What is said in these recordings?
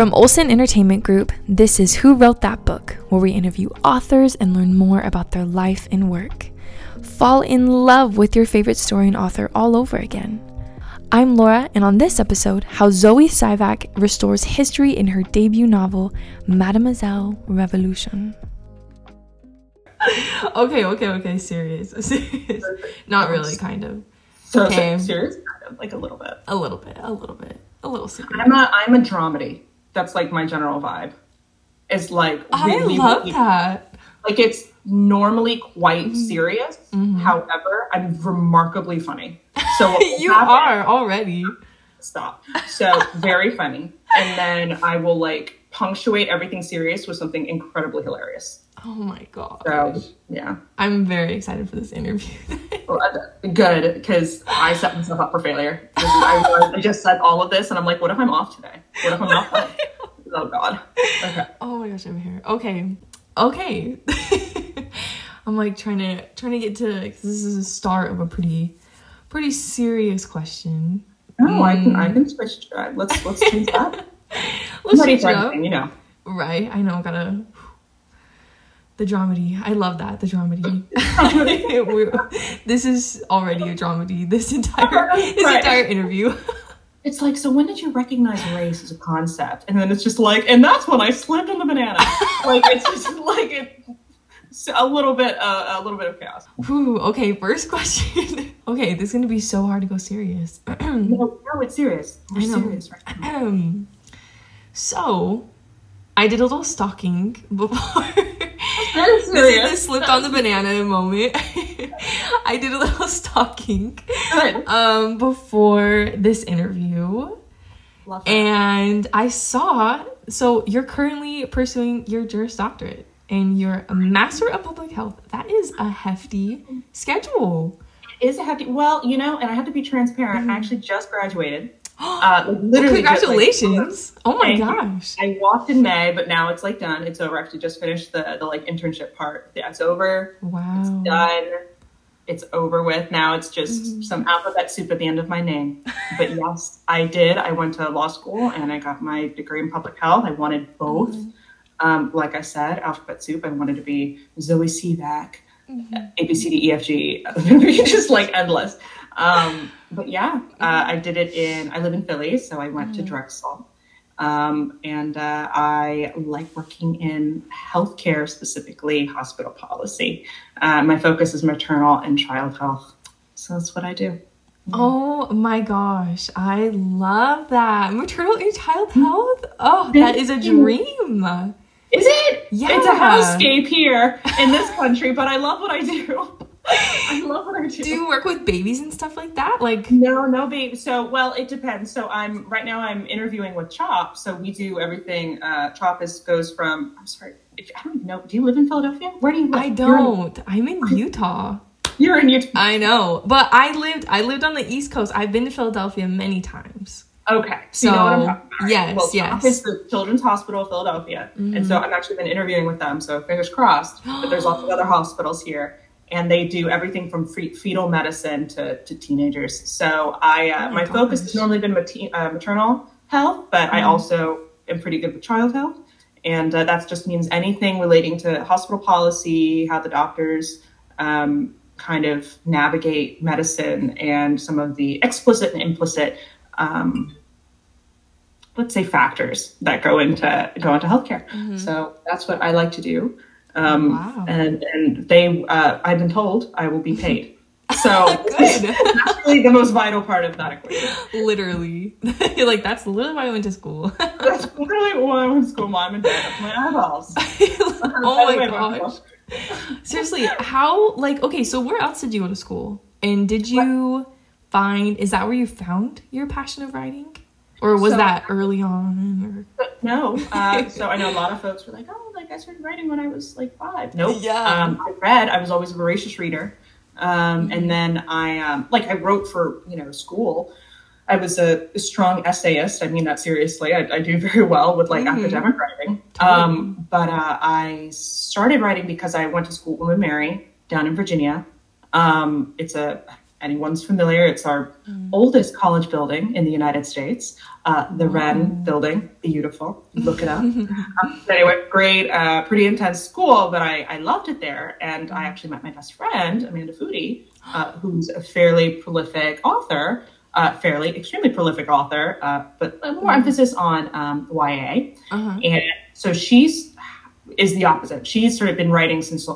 From Olsen Entertainment Group, this is Who Wrote That Book, where we interview authors and learn more about their life and work. Fall in love with your favorite story and author all over again. I'm Laura, and on this episode, how Zoe Sivak restores history in her debut novel, Mademoiselle Revolution. okay, okay, okay, serious. serious. Not really, kind of. So Okay. serious, kind of, like a little bit. A little bit, a little bit, a little serious. I'm a I'm a dramedy. That's like my general vibe. It's like I really, love really- that. Like it's normally quite Mm-hmm. serious. However, I'm remarkably funny. So you are already. stop. So very funny, and then I will like punctuate everything serious with something incredibly hilarious. Oh my god. So yeah, I'm very excited for this interview. Uh, good because I set myself up for failure. I, I just said all of this, and I'm like, what if I'm off today? What if I'm not? Oh god. Okay. oh my gosh, I'm here. Okay. Okay. I'm like trying to trying to get to this is the start of a pretty pretty serious question. No, I can I can switch. Uh, let's let's change that. Let's switch for it up. anything, you know. Right. I know, gotta the dramedy. I love that, the dramedy. This is already a dramedy. This entire this Right. entire interview. It's like, so when did you recognize race as a concept? And then it's just like, and that's when I slipped on the banana. like it's just like it, a little bit, uh, a little bit of chaos. Whew, okay, first question. okay, this is gonna be so hard to go serious. No, no, it's serious. We're I know. serious right now. Um, so, I did a little stalking before. This is serious. the slipped on the banana moment. I did a little stalking um, before this interview, and I saw. So you're currently pursuing your Juris Doctorate, and you're a Master of Public Health. That is a hefty schedule. is a hefty. Well, you know, and I have to be transparent. I actually just graduated. Uh, like, Well, literally, just, like, congratulations! oh my you. gosh! I walked in May, but now it's like done. It's over. I actually just finished the the like internship part. Yeah, it's over. Wow. It's done. It's over with. Now it's just Mm-hmm. some alphabet soup at the end of my name. But yes, I did. I went to law school and I got my degree in public health. I wanted both. Mm-hmm. Um, like I said, alphabet soup. I wanted to be Zoe Sivak, Mm-hmm. A B C D E F G, just like endless. Um, but yeah, uh, I did it in. I live in Philly, so I went to Drexel. Um, and uh, I like working in healthcare, specifically hospital policy. Uh, my focus is maternal and child health. So that's what I do. Oh my gosh, I love that. Maternal and child health? Oh, that is a dream. Is it? Yeah. It's a housecape here in this country, but I love what I do. I love what I do. Do you work with babies and stuff like that? Like, No, no, babe. So, well, it depends. So, I'm right now. I'm interviewing with CHOP. So we do everything. Uh, CHOP is goes from. I'm sorry. If, I don't even know. Do you live in Philadelphia? Where do you live? I You're in- don't. I'm in Utah. You're in Utah. I know, but I lived I lived on the East Coast. I've been to Philadelphia many times. Okay, so, you know what I'm talking about. yes, well, yes. Mm-hmm. CHOP is the Children's Hospital of Philadelphia, and so I've actually been interviewing with them. So fingers crossed. but there's lots of other hospitals here, and they do everything from fe- fetal medicine to, to teenagers. So I, uh, Oh my my, focus has normally been mate- uh, maternal health, but I Mhm. also am pretty good with child health, and uh, that just means anything relating to hospital policy, how the doctors. Um, kind of navigate medicine and some of the explicit and implicit um, let's say factors that go into go into healthcare. So that's what I like to do. Um, Wow. And and they, uh, I've been told I will be paid. So that's really the most vital part of that equation. literally. like that's literally why I went to school. That's literally why I went to school. Mom and dad, my eyeballs. oh my gosh. Seriously, how like okay, so where else did you go to school? And did you find is that where you found your passion of writing? Or was So- that early on? But no. Uh, so I know a lot of folks were like, oh, like I started writing when I was like five. Nope. Yeah. Um, I read. I was always a voracious reader. Um, And then I, um, like, I wrote for, you know, school. I was a, a strong essayist. I mean that seriously. I, I do very well with like Mhm. academic writing. Totally. Um, but uh, I started writing because I went to school with Mary down in Virginia. Um, it's a anyone's familiar, it's our oldest college building in the United States, uh, the Wren Building. Beautiful. Look it up. um, anyway, great, uh, pretty intense school, but I, I loved it there. And I actually met my best friend, Amanda Foody, uh, who's a fairly prolific author. Uh, fairly extremely prolific author, uh, but more emphasis on um, YA. Uh-huh. And so she's is the opposite. She's sort of been writing since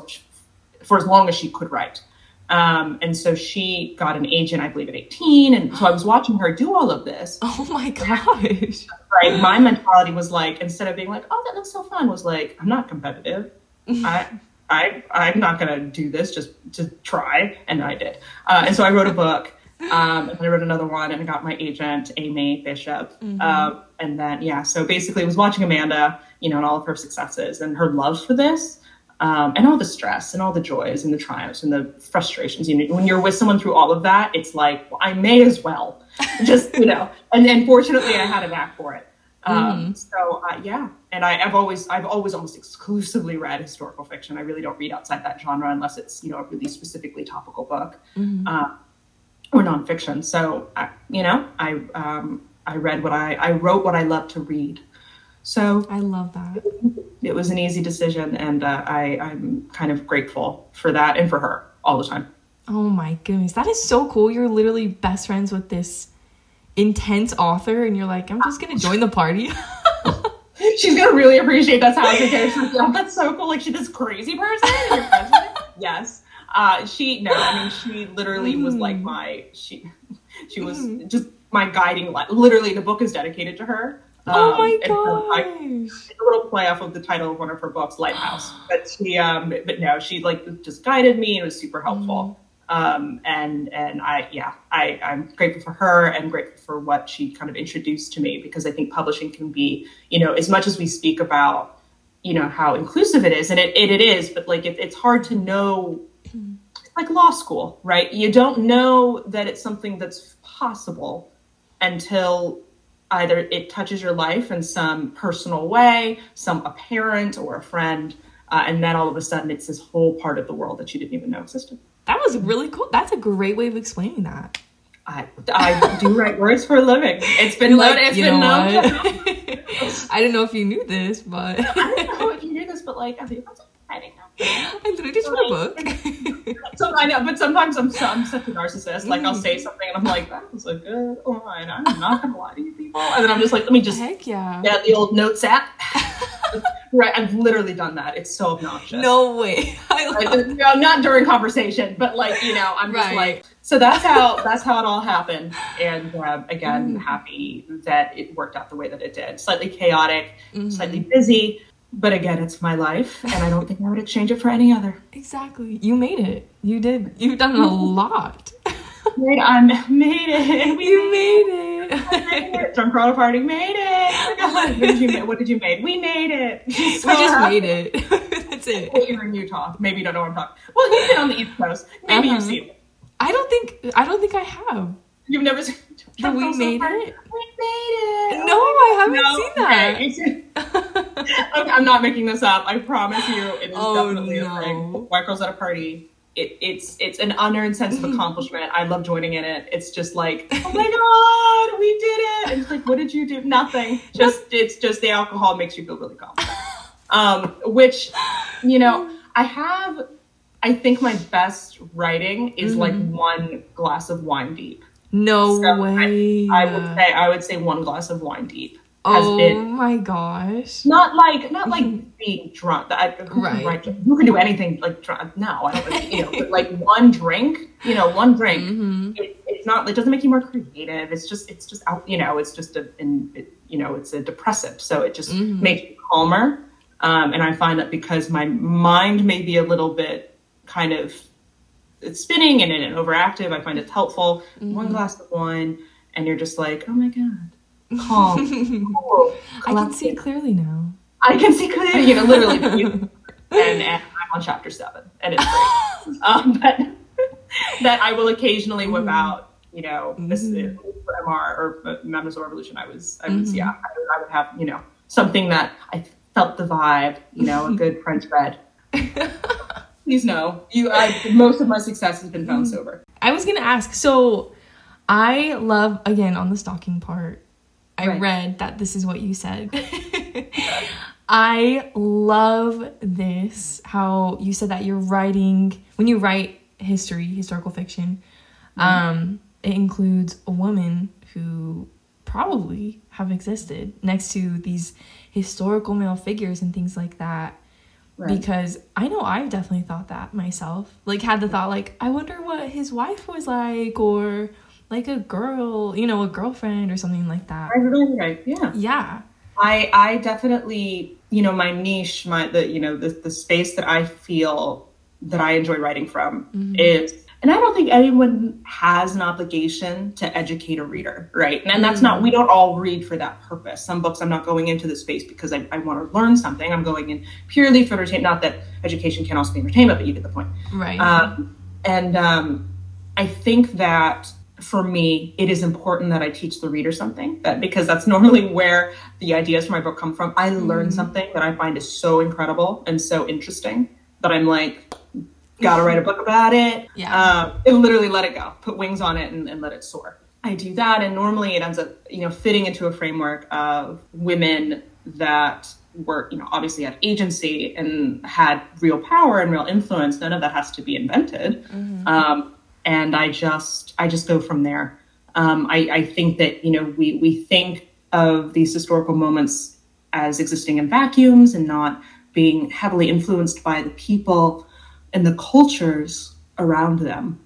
for as long as she could write. Um, and so she got an agent, I believe, at 18. And so I was watching her do all of this. Oh my gosh. Right. My mentality was like, instead of being like, oh, that looks so fun, was like, I'm not competitive. I, I, I'm not going to do this just to try. And I did. Uh, and so I wrote a book. Um, and then I wrote another one and I got my agent, Amy Bishop. Um, and then, yeah, so basically I was watching Amanda, you know, and all of her successes and her love for this. Um, and all the stress and all the joys and the triumphs and the frustrations. You know, when you're with someone through all of that, it's like, well, I may as well just, you know, and, and fortunately I had a knack for it. Um, so uh, yeah, and I, I've always, I've always almost exclusively read historical fiction. I really don't read outside that genre unless it's, you know, a really specifically topical book, uh, or nonfiction. So, I, you know, I, um, I read what I, I wrote what I love to read. So I love that. It was an easy decision, and uh, I, I'm kind of grateful for that and for her all the time. Oh my goodness. That is so cool. You're literally best friends with this intense author and you're like, I'm just gonna join the party. She's gonna really appreciate that's how I think She's like, that's so cool. Like she's this crazy person. And you're friends with her? yes. Uh, she no, I mean she literally was like my she she was just my guiding light. Literally, the book is dedicated to her. Oh Um, my it's a little play off of the title of one of her books, Lighthouse. But she, um, but no, she like just guided me and was super helpful. Um, and and I, yeah, I I'm grateful for her and grateful for what she kind of introduced to me because I think publishing can be, you know, as much as we speak about, you know, how inclusive it is, and it it, it is, but like it, it's hard to know. It's like law school, right? You don't know that it's something that's possible until either it touches your life in some personal way, some a parent or a friend, uh, and then all of a sudden it's this whole part of the world that you didn't even know existed. That was really cool. That's a great way of explaining that. I, I do write words for a living. It's been like, it's been know? I didn't know if you knew this, but I don't know if you knew this, but like, I think that's exciting. I literally just wrote a book. So I know, but sometimes I'm, I'm such a narcissist. Like I'll say something and I'm like, that was a good line. I'm not gonna lie to you people. And then I'm just like, let me just Heck yeah. get the old notes app. right, I've literally done that. It's so obnoxious. No way. I Like, you know, not during conversation, but like you know, I'm just Right. like. So that's how that's how it all happened. And um, again, Mm. happy that it worked out the way that it did. Slightly chaotic, Mm-hmm. slightly busy, but again, it's my life, and I don't think I would exchange it for any other. Exactly. You made it. You did. You've done a lot. Right, I made it. We You made made it. it. Drunk Party made it. What did you make? What did you make? We made it. we just made it. That's it. Well, you're in Utah. Maybe you don't know what I'm talking. Well, you've been on the East Coast. Maybe Uh-huh. you've seen it. I don't think I don't think I have. You've never seen. But we made Party? it? We made it. No, I haven't No, seen that. okay. I'm not making this up. I promise you, it is Oh, definitely no. a thing. White girls at a party. It, it's it's an unearned sense of accomplishment. I love joining in it. It's just like, oh my god, we did it! And it's like, what did you do? Nothing. Just it's just the alcohol makes you feel really confident. Um, which, you know, I have. I think my best writing is like one glass of wine deep. No So I- way. I would say I would say one glass of wine deep oh been my gosh. not like not like being drunk. I, who Right. Can write, who can do anything like drunk? No, I don't. You know, but like one drink, you know, one drink. Mhm. It, it's not. It doesn't make you more creative. It's just. It's just out. You know. It's just a. In, it, you know. It's a depressant. So it just Mhm. makes you calmer. Um, and I find that because my mind may be a little bit kind of it's spinning and, and overactive, I find it's helpful. One glass of wine, and you're just like, oh my god, calm, cool, I can see clearly now. I can see clearly, you know, literally. and, and I'm on chapter seven, and it's great. um, but that I will occasionally whip out, you know, this Mhm. MR or uh, Revolution. I was, I was, Mhm. yeah, I would, I would have, you know, something that I felt the vibe, you know, a good French red. Please no. You, I, most of my success has been found sober. I was gonna ask. So, I love again on the stalking part. I Right. read that this is what you said. I love this. How you said that you're writing when you write history, historical fiction. Um, it includes a woman who probably have existed next to these historical male figures and things like that Right. because I know I've definitely thought that myself. Like had the thought like I wonder what his wife was like or like a girl, you know, a girlfriend or something like that. Right, right, right. Yeah. Yeah. I I definitely, you know, my niche, my the you know the the space that I feel that I enjoy writing from mm-hmm. is and I don't think anyone has an obligation to educate a reader, right? And, that's not we don't all read for that purpose. Some books I'm not going into the space because I, I want to learn something. I'm going in purely for entertainment. Not that education can also be entertainment, but you get the point. Right. Um, and um, I think that for me, it is important that I teach the reader something that because that's normally where the ideas for my book come from. I learn something that I find is so incredible and so interesting that I'm like, gotta write a book about it. Yeah. And literally let it go, put wings on it, and, and let it soar. I do that, and normally it ends up, you know, fitting into a framework of women that were, you know, obviously had agency and had real power and real influence. None of that has to be invented. Um, and I just, I just go from there. Um, I, I think that you know we we think of these historical moments as existing in vacuums and not being heavily influenced by the people and the cultures around them.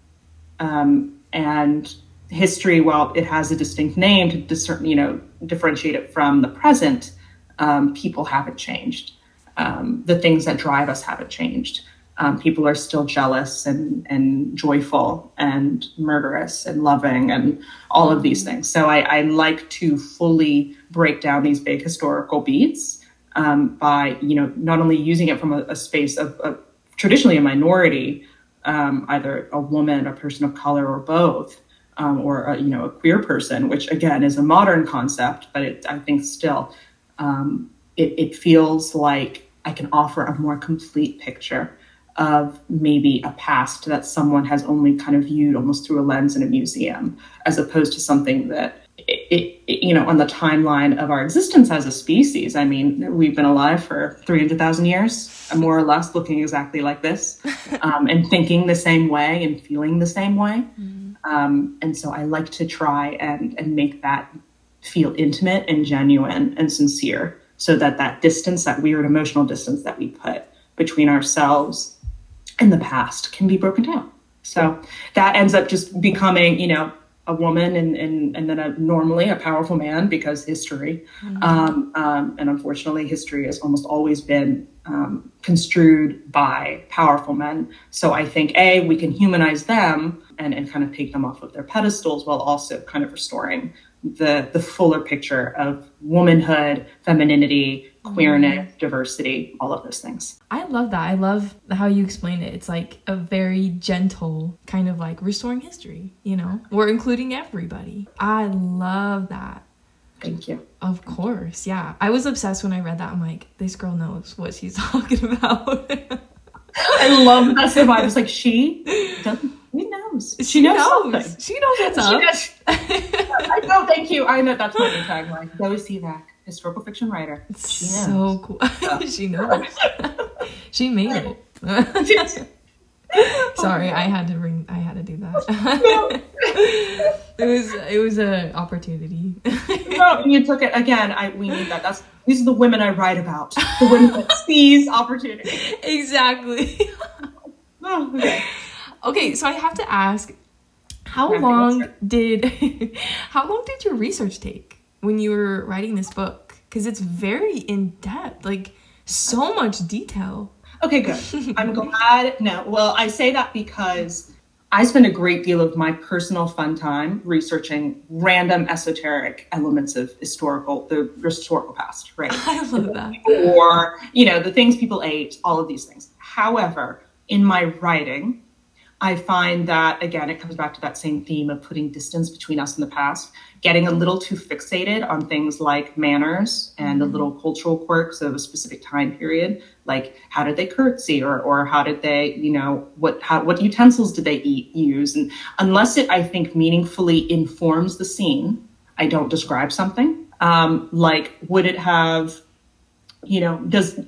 Um, and history, while it has a distinct name to discern, you know, differentiate it from the present, um, people haven't changed. Um, the things that drive us haven't changed. Um, people are still jealous and, and joyful and murderous and loving and all of these things. So I, I like to fully break down these big historical beats um, by, you know, not only using it from a, a space of, of traditionally a minority, um, either a woman, a person of color, or both, um, or a, you know a queer person, which again is a modern concept, but it, I think still um, it, it feels like I can offer a more complete picture of maybe a past that someone has only kind of viewed almost through a lens in a museum, as opposed to something that it, it, you know, on the timeline of our existence as a species. I mean, we've been alive for 300,000 years, more or less, looking exactly like this, um, and thinking the same way and feeling the same way. Um, and so I like to try and, and make that feel intimate and genuine and sincere so that that distance, that weird emotional distance that we put between ourselves and the past can be broken down. So that ends up just becoming, you know, a woman and, and, and then a, normally a powerful man because history. Um, um, and unfortunately, history has almost always been um, construed by powerful men. So I think, A, we can humanize them and, and kind of take them off of their pedestals while also kind of restoring the, the fuller picture of womanhood, femininity, queerness, diversity, all of those things. I love that. I love how you explain it. It's like a very gentle kind of like restoring history, you know? We're including everybody. I love that. Thank you. Of course, yeah. I was obsessed when I read that. I'm like, this girl knows what she's talking about. I love that so. I was like, she doesn't, she knows. She, knows, something. She knows what's She up. knows. I know, thank you. I know that's my new tagline. Zoe Sivak, historical fiction writer. She knows. so cool. she knows. she made it. Sorry, I had to ring. I had to do that. it was it was a opportunity. no, you took it again. I we need that. That's these are the women I write about. The women that seize opportunity. exactly. Oh, okay. Okay, so I have to ask, how I have to long did how long did your research take when you were writing this book? Because it's very in depth, like so much detail. Okay, good. I'm glad. No, well, I say that because I spend a great deal of my personal fun time researching random esoteric elements of historical, the historical past, right? I love that. or, you know, the things people ate, all of these things. However, in my writing, I find that, again, it comes back to that same theme of putting distance between us and the past, getting a little too fixated on things like manners and the mm-hmm. little cultural quirks of a specific time period, like how did they curtsy or, or how did they, you know, what, how, what utensils did they eat, use? And unless it, I think, meaningfully informs the scene, I don't describe something. Um, like, would it have, you know, does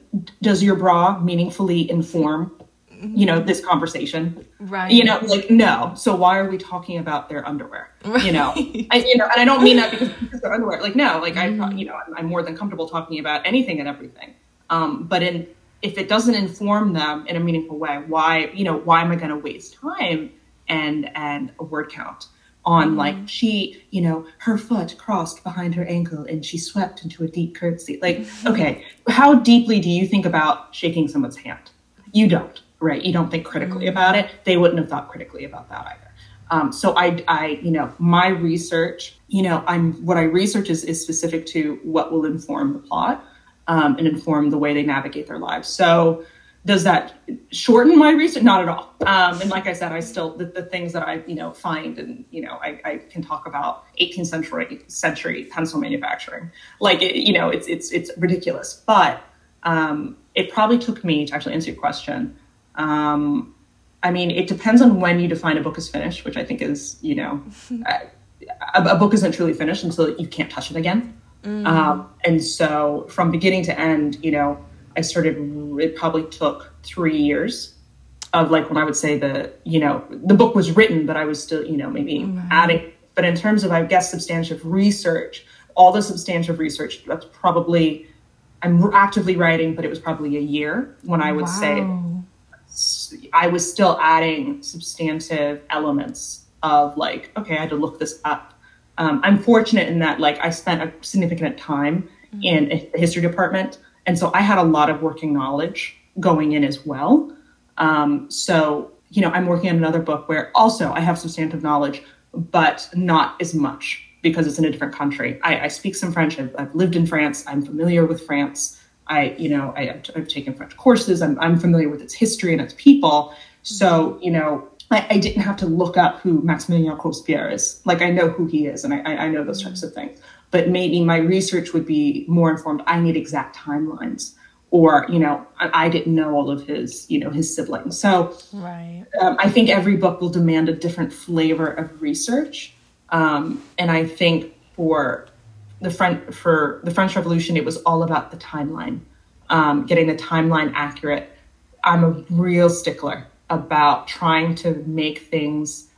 does your bra meaningfully inform you know this conversation. Right. You know like no. So why are we talking about their underwear? Right. you know? I, you know and i don't mean that because, because they're underwear. Like no. Like mm-hmm. i you know I'm, I'm, more than comfortable talking about anything and everything. Um but in if it doesn't inform them in a meaningful way why you know why am i going to waste time and and a word count on mm-hmm. like she you know her foot crossed behind her ankle and she swept into a deep curtsy. Like mm-hmm. okay. How deeply do you think about shaking someone's hand? You don't right? You don't think critically mm-hmm. about it. They wouldn't have thought critically about that either. Um, so I, I, you know, my research, you know, I'm what I research is, is specific to what will inform the plot um, and inform the way they navigate their lives. So does that shorten my research? Not at all. Um, and like I said, I still the, the, things that I, you know, find and you know, I, I can talk about 18th century century pencil manufacturing. Like, it, you know, it's it's it's ridiculous, but um, it probably took me to actually answer your question um, I mean, it depends on when you define a book as finished, which I think is, you know, a, a, book isn't truly finished until you can't touch it again. Mm. Um, and so from beginning to end, you know, I started, it probably took three years of like when I would say the, you know, the book was written, but I was still, you know, maybe right. adding. But in terms of, I guess, substantive research, all the substantive research, that's probably, I'm actively writing, but it was probably a year when I would wow. say I was still adding substantive elements of like, okay, I had to look this up. Um, I'm fortunate in that like I spent a significant time mm-hmm. in the history department, and so I had a lot of working knowledge going in as well. Um, so you know, I'm working on another book where also I have substantive knowledge, but not as much because it's in a different country. I, I speak some French. I've, I've lived in France. I'm familiar with France. I, you know, I, have taken French courses. I'm, I'm familiar with its history and its people. So, you know, I, I, didn't have to look up who Maximilien Robespierre is. Like, I know who he is and I, I know those types of things. But maybe my research would be more informed. I need exact timelines. Or, you know, I, I didn't know all of his, you know, his siblings. So right. Um, I think every book will demand a different flavor of research. Um, and I think for the French for the French Revolution, it was all about the timeline, um, getting the timeline accurate. I'm a real stickler about trying to make things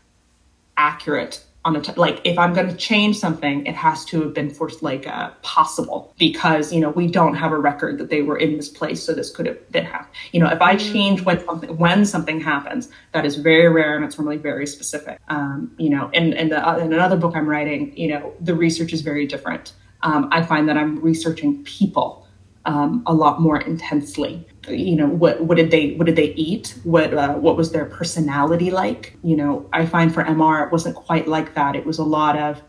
accurate on a t- like if i'm going to change something it has to have been for like uh, possible because you know we don't have a record that they were in this place so this could have been happened you know if i mm. change when something when something happens that is very rare and it's normally very specific um, you know and and uh, in another book i'm writing you know the research is very different um, i find that i'm researching people um, a lot more intensely. You know, what what did they what did they eat? What uh, what was their personality like? You know, I find for MR it wasn't quite like that. It was a lot of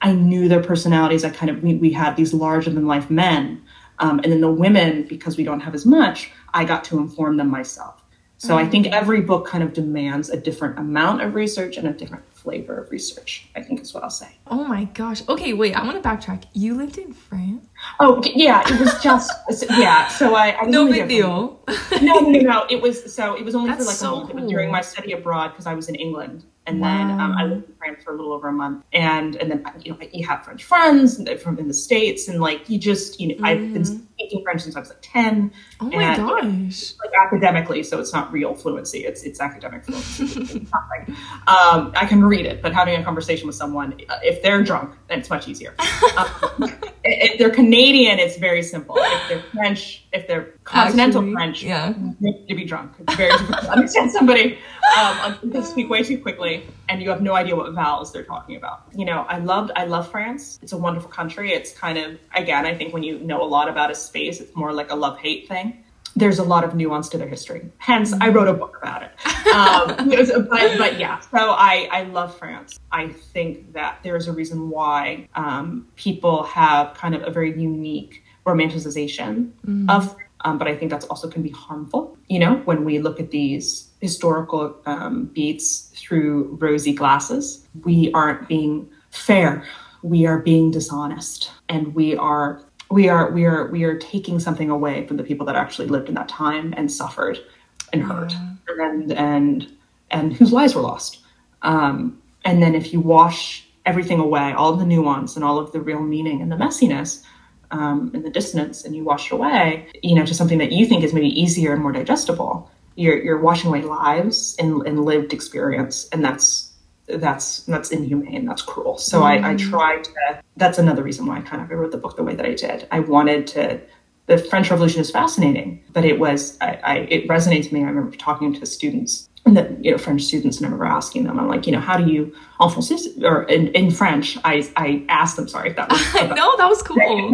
I knew their personalities. I kind of we, we had these larger than life men, um, and then the women because we don't have as much. I got to inform them myself. So mm-hmm. I think every book kind of demands a different amount of research and a different flavor of research, I think is what I'll say. Oh my gosh. Okay, wait, I want to backtrack. You lived in France? Oh, yeah, it was just, yeah. So I, I no big deal. no, no, no. It was, so it was only That's for like so a month cool. during my study abroad because I was in England and wow. then um, I lived in France for a little over a month. And and then you know you have French friends from in the states, and like you just you know mm. I've been mm-hmm. speaking French since I was like ten. Oh my and, gosh! You know, like academically, so it's not real fluency. It's it's academic fluency. um, I can read it, but having a conversation with someone, uh, if they're drunk, then it's much easier. um, if they're Canadian, it's very simple. If they're French, if they're continental Actually, French, yeah, to be drunk. It's very difficult to understand somebody. Um, they speak way too quickly, and you have no idea what vowels they're talking about. You know, I loved, I love France. It's a wonderful country. It's kind of, again, I think when you know a lot about a space, it's more like a love hate thing there's a lot of nuance to their history. Hence, I wrote a book about it. Um, but, but, yeah, so I, I love France. I think that there's a reason why um, people have kind of a very unique romanticization mm. of um, but I think that's also can be harmful you know, when we look at these historical um, beats through rosy glasses, we aren't being fair. We are being dishonest, and we are we are we are we are taking something away from the people that actually lived in that time and suffered and hurt yeah. and and and whose lives were lost. Um, and then if you wash everything away, all the nuance and all of the real meaning and the messiness um, and the dissonance, and you wash it away, you know, to something that you think is maybe easier and more digestible. You're you're washing away lives and, and lived experience, and that's that's that's inhumane that's cruel so mm. I, I mm. tried to that's another reason why i kind of wrote the book the way that i did i wanted to the french revolution is fascinating but it was i, I it resonates with me i remember talking to students and the you know french students and i remember asking them i'm like you know how do you en français or in, in french i i asked them sorry if that was no that was cool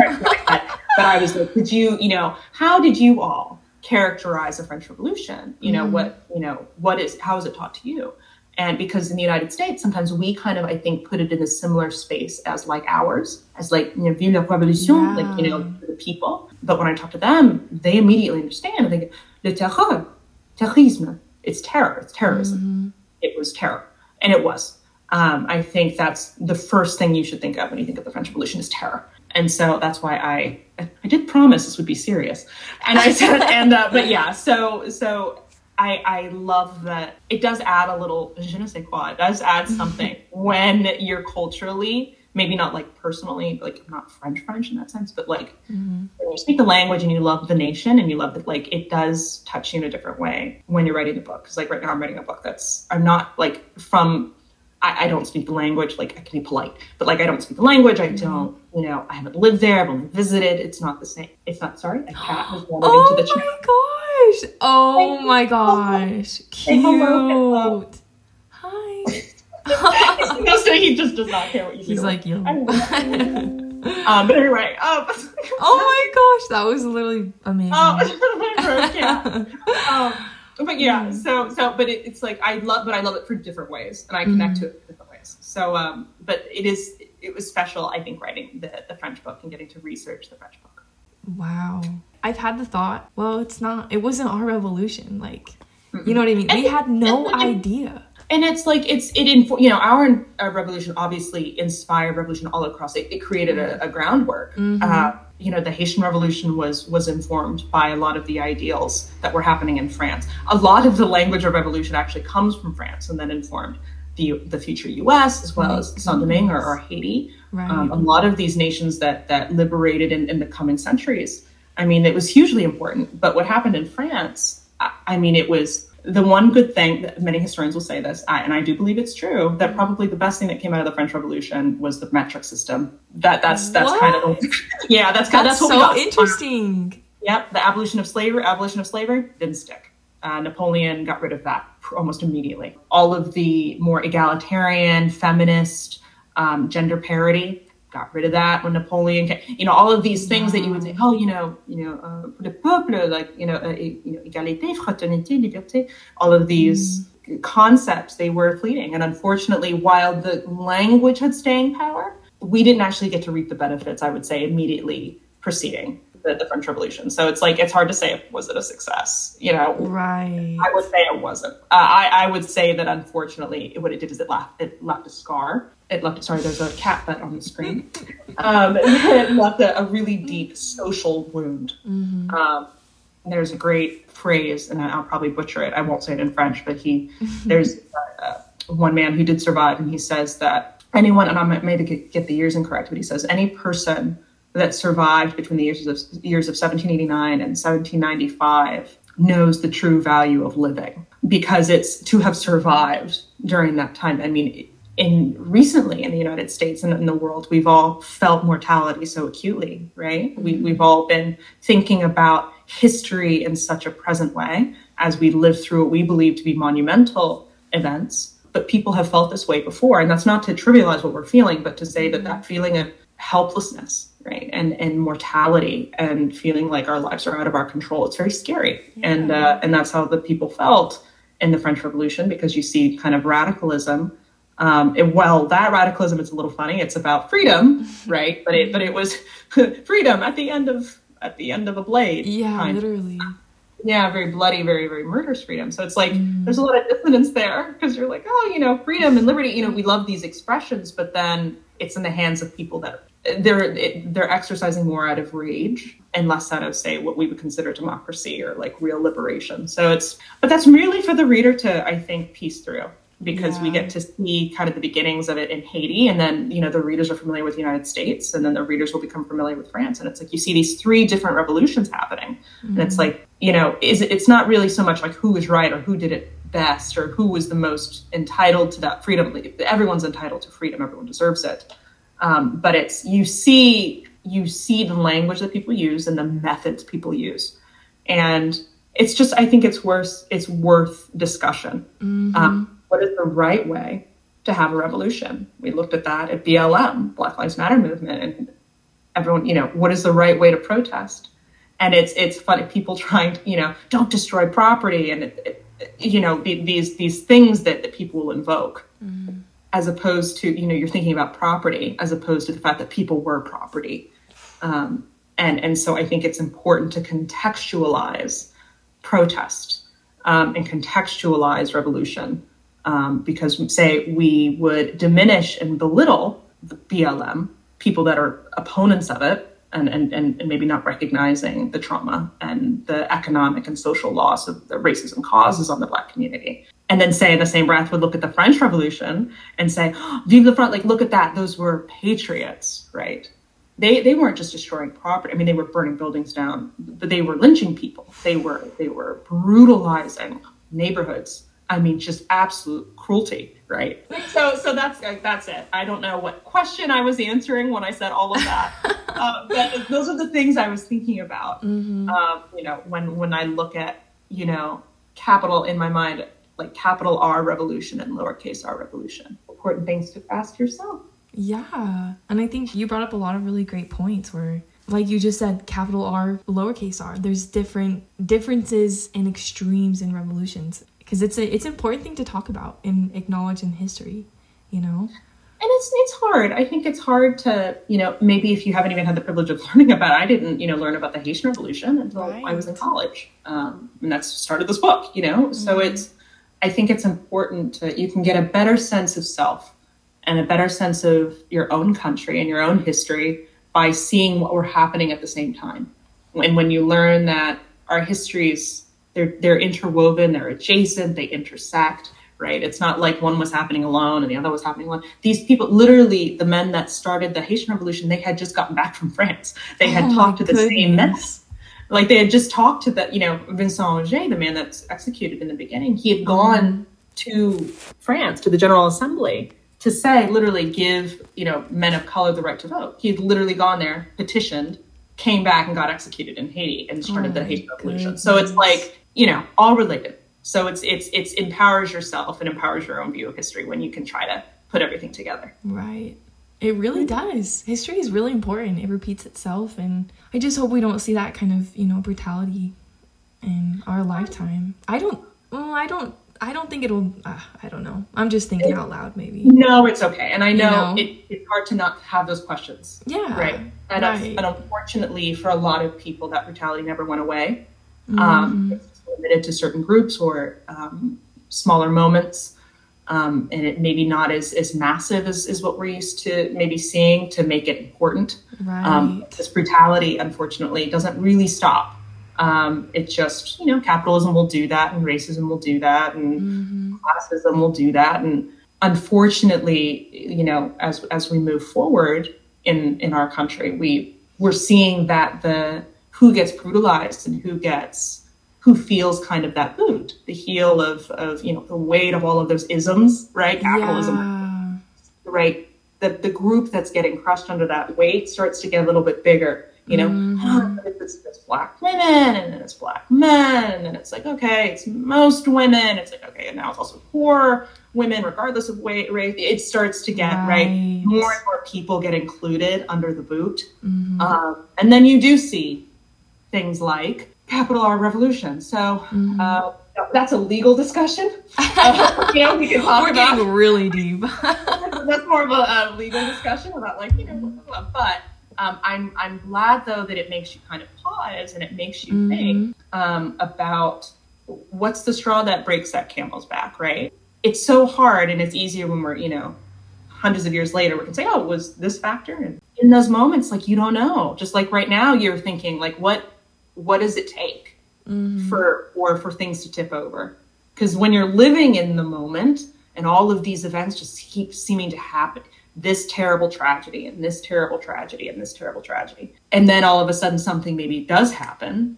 but, but i was like could you you know how did you all characterize the french revolution you know mm. what you know what is how is it taught to you and because in the United States, sometimes we kind of, I think, put it in a similar space as like ours, as like, you know, vive la révolution, yeah. like, you know, the people. But when I talk to them, they immediately understand. They go, le terreur, terrorisme. It's terror, it's terrorism. Mm-hmm. It was terror. And it was. Um, I think that's the first thing you should think of when you think of the French Revolution is terror. And so that's why I I did promise this would be serious. And I said, and uh, but yeah, so so I, I love that it does add a little je ne sais quoi. It does add something when you're culturally, maybe not like personally, like not French French in that sense, but like mm-hmm. when you speak the language and you love the nation and you love it, like it does touch you in a different way when you're writing the book. Because like right now I'm writing a book that's I'm not like from I, I, don't speak the language. Like I can be polite, but like I don't speak the language. I mm-hmm. don't, you know, I haven't lived there. I've only visited. It's not the same. It's not. Sorry, a cat has wandered oh into the. Oh my gosh! Oh my gosh! Cute. Hello. Hi. so he just does not care what you He's do. like, you. um, but anyway, um, oh my gosh, that was literally amazing. Oh, yeah. um, but yeah, mm. so so but it, it's like I love, but I love it for different ways, and I connect mm. to it in different ways. So, um, but it is it was special, I think, writing the the French book and getting to research the French book. Wow, I've had the thought. Well, it's not. It wasn't our revolution. Like, mm you know what I mean? And, we had no and, idea. And it's like it's it info, you know our, our revolution obviously inspired revolution all across. It, it created a, a groundwork. Mm-hmm. Uh, you know the Haitian Revolution was was informed by a lot of the ideals that were happening in France. A lot of the language of revolution actually comes from France and then informed the the future U.S. as well as Saint Domingue or, or Haiti. Right. Um, a lot of these nations that that liberated in, in, the coming centuries. I mean, it was hugely important. But what happened in France? I, I mean, it was the one good thing that many historians will say this, and I do believe it's true, that probably the best thing that came out of the French Revolution was the metric system. That that's that's what? kind of yeah, that's kind that's, that's so interesting. Yep, the abolition of slavery, abolition of slavery didn't stick. Uh, Napoleon got rid of that almost immediately. All of the more egalitarian, feminist, um, gender parity got rid of that when Napoleon came. You know, all of these things that you would say, oh, you know, you know, uh, le peuple, like, you know, uh, you know, égalité, fraternité, liberté, all of these mm. concepts, they were fleeting. And unfortunately, while the language had staying power, we didn't actually get to reap the benefits, I would say, immediately preceding the, French Revolution. So it's like, it's hard to say, was it a success? You know, right. I would say it wasn't. Uh, I, I would say that unfortunately, what it did is it left, it left a scar it left sorry there's a cat butt on the screen um, it left a, a, really deep social wound mm-hmm. um, there's a great phrase and i'll probably butcher it i won't say it in french but he there's uh, uh, one man who did survive and he says that anyone and i may get the years incorrect but he says any person that survived between the years of years of 1789 and 1795 knows the true value of living because it's to have survived during that time i mean in recently in the United States and in the world, we've all felt mortality so acutely, right? We, mm-hmm. we've all been thinking about history in such a present way as we live through what we believe to be monumental events. But people have felt this way before. And that's not to trivialize what we're feeling, but to say that that feeling of helplessness, right? And, and mortality and feeling like our lives are out of our control, it's very scary. Yeah. And, uh, and that's how the people felt in the French Revolution because you see kind of radicalism um, and while that radicalism is a little funny, it's about freedom, right? But it but it was freedom at the end of at the end of a blade. Yeah, literally. yeah, very bloody, very, very murderous freedom. So it's like mm. there's a lot of dissonance there because you're like, oh, you know, freedom and liberty. You know, we love these expressions, but then it's in the hands of people that they're they're exercising more out of rage and less out of say what we would consider democracy or like real liberation. So it's but that's really for the reader to I think piece through because yeah. we get to see kind of the beginnings of it in Haiti and then you know the readers are familiar with the United States and then the readers will become familiar with France and it's like you see these three different revolutions happening mm-hmm. and it's mm-hmm. like you know is it, it's not really so much like who is right or who did it best or who was the most entitled to that freedom everyone's entitled to freedom everyone deserves it um, but it's you see you see the language that people use and the methods people use and it's just i think it's worth it's worth discussion mm-hmm. um, what is the right way to have a revolution? We looked at that at BLM, Black Lives Matter movement, and everyone, you know, what is the right way to protest? And it's it's funny people trying to, you know, don't destroy property, and it, it, you know these these things that, that people will invoke, mm-hmm. as opposed to you know you're thinking about property as opposed to the fact that people were property, um, and and so I think it's important to contextualize protest um, and contextualize revolution um, because say we would diminish and belittle the BLM, people that are opponents of it, and, and, and maybe not recognizing the trauma and the economic and social loss of the racism causes on the Black community. And then say in the same breath would look at the French Revolution and say, oh, Vive the Front, like look at that, those were patriots, right? They, they weren't just destroying property. I mean, they were burning buildings down, but they were lynching people. They were they were brutalizing neighborhoods I mean, just absolute cruelty, right? So, so that's that's it. I don't know what question I was answering when I said all of that, uh, but those are the things I was thinking about. Mm-hmm. Um, you know, when when I look at you know capital in my mind, like capital R revolution and lowercase r revolution. Important things to ask yourself. Yeah, and I think you brought up a lot of really great points where like you just said capital r lowercase r there's different differences and extremes in revolutions because it's a it's an important thing to talk about and acknowledge in history you know and it's it's hard i think it's hard to you know maybe if you haven't even had the privilege of learning about it i didn't you know learn about the haitian revolution until right. i was in college um, and that's started this book you know mm-hmm. so it's i think it's important to you can get a better sense of self and a better sense of your own country and your own history by seeing what were happening at the same time and when you learn that our histories they're they're interwoven, they're adjacent, they intersect, right? It's not like one was happening alone and the other was happening alone. These people, literally, the men that started the Haitian Revolution, they had just gotten back from France. They had oh talked to the goodness. same men. Like they had just talked to the, you know, Vincent Ogé, the man that's executed in the beginning. He had mm-hmm. gone to France, to the General Assembly, to say, literally, give, you know, men of color the right to vote. He had literally gone there, petitioned, came back and got executed in Haiti and started oh the Haitian Revolution. So it's like you know, all related. So it's it's it's empowers yourself and empowers your own view of history when you can try to put everything together. Right. It really does. History is really important. It repeats itself and I just hope we don't see that kind of, you know, brutality in our lifetime. I don't well, I don't I don't think it'll uh, I don't know. I'm just thinking out loud maybe. No, it's okay. And I know, you know? It, it's hard to not have those questions. Yeah. Right. And, right. and unfortunately for a lot of people that brutality never went away. Mm-hmm. Um, limited to certain groups or um, smaller moments. Um, and it maybe not as, as massive as, as what we're used to maybe seeing to make it important. Right. Um, this brutality, unfortunately, doesn't really stop. Um, it just, you know, capitalism will do that and racism will do that and mm-hmm. classism will do that. And unfortunately, you know, as, as we move forward in, in our country, we, we're seeing that the, who gets brutalized and who gets who feels kind of that boot, the heel of, of you know the weight of all of those isms, right? Capitalism, yeah. right? The the group that's getting crushed under that weight starts to get a little bit bigger. You know, mm-hmm. it's, it's black women, and then it's black men, and then it's like okay, it's most women. It's like okay, and now it's also poor women, regardless of weight, race. It starts to get right. right more and more people get included under the boot, mm-hmm. um, and then you do see things like capital R revolution. So mm-hmm. uh, that's a legal discussion. Uh, you know, we can talk We're about. getting really deep. that's more of a, a, legal discussion about like you know, but Um, I'm I'm glad though that it makes you kind of pause and it makes you mm-hmm. think um, about what's the straw that breaks that camel's back, right? It's so hard, and it's easier when we're you know hundreds of years later we can say, oh, was this factor? And in those moments, like you don't know. Just like right now, you're thinking like, what what does it take mm-hmm. for or for things to tip over? Because when you're living in the moment and all of these events just keep seeming to happen, this terrible tragedy and this terrible tragedy and this terrible tragedy. And then all of a sudden something maybe does happen.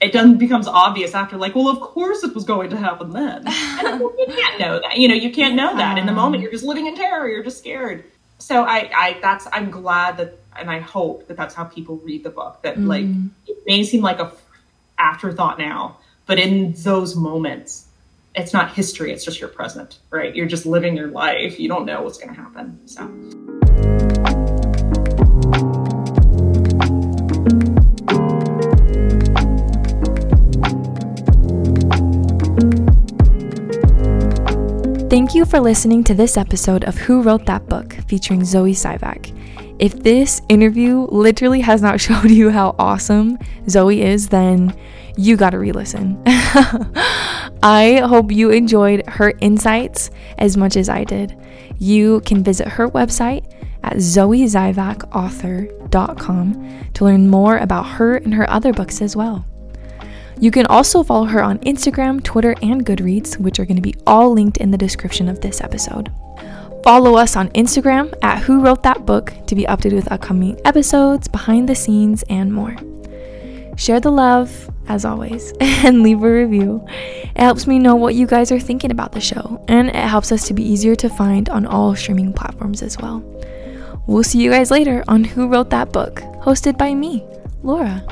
It then becomes obvious after, like, well, of course it was going to happen then. And you can't know that. You know, you can't know that in the moment. You're just living in terror. You're just scared. So I, I, that's, I'm glad that, and I hope that that's how people read the book. That mm. like, it may seem like a afterthought now, but in those moments, it's not history, it's just your present, right? You're just living your life. You don't know what's going to happen. So. Thank you for listening to this episode of Who Wrote That Book featuring Zoe Sivak. If this interview literally has not showed you how awesome Zoe is, then you gotta re listen. I hope you enjoyed her insights as much as I did. You can visit her website at zoesivakauthor.com to learn more about her and her other books as well. You can also follow her on Instagram, Twitter, and Goodreads, which are going to be all linked in the description of this episode. Follow us on Instagram at Who Wrote That Book to be updated with upcoming episodes, behind the scenes, and more. Share the love, as always, and leave a review. It helps me know what you guys are thinking about the show, and it helps us to be easier to find on all streaming platforms as well. We'll see you guys later on Who Wrote That Book, hosted by me, Laura.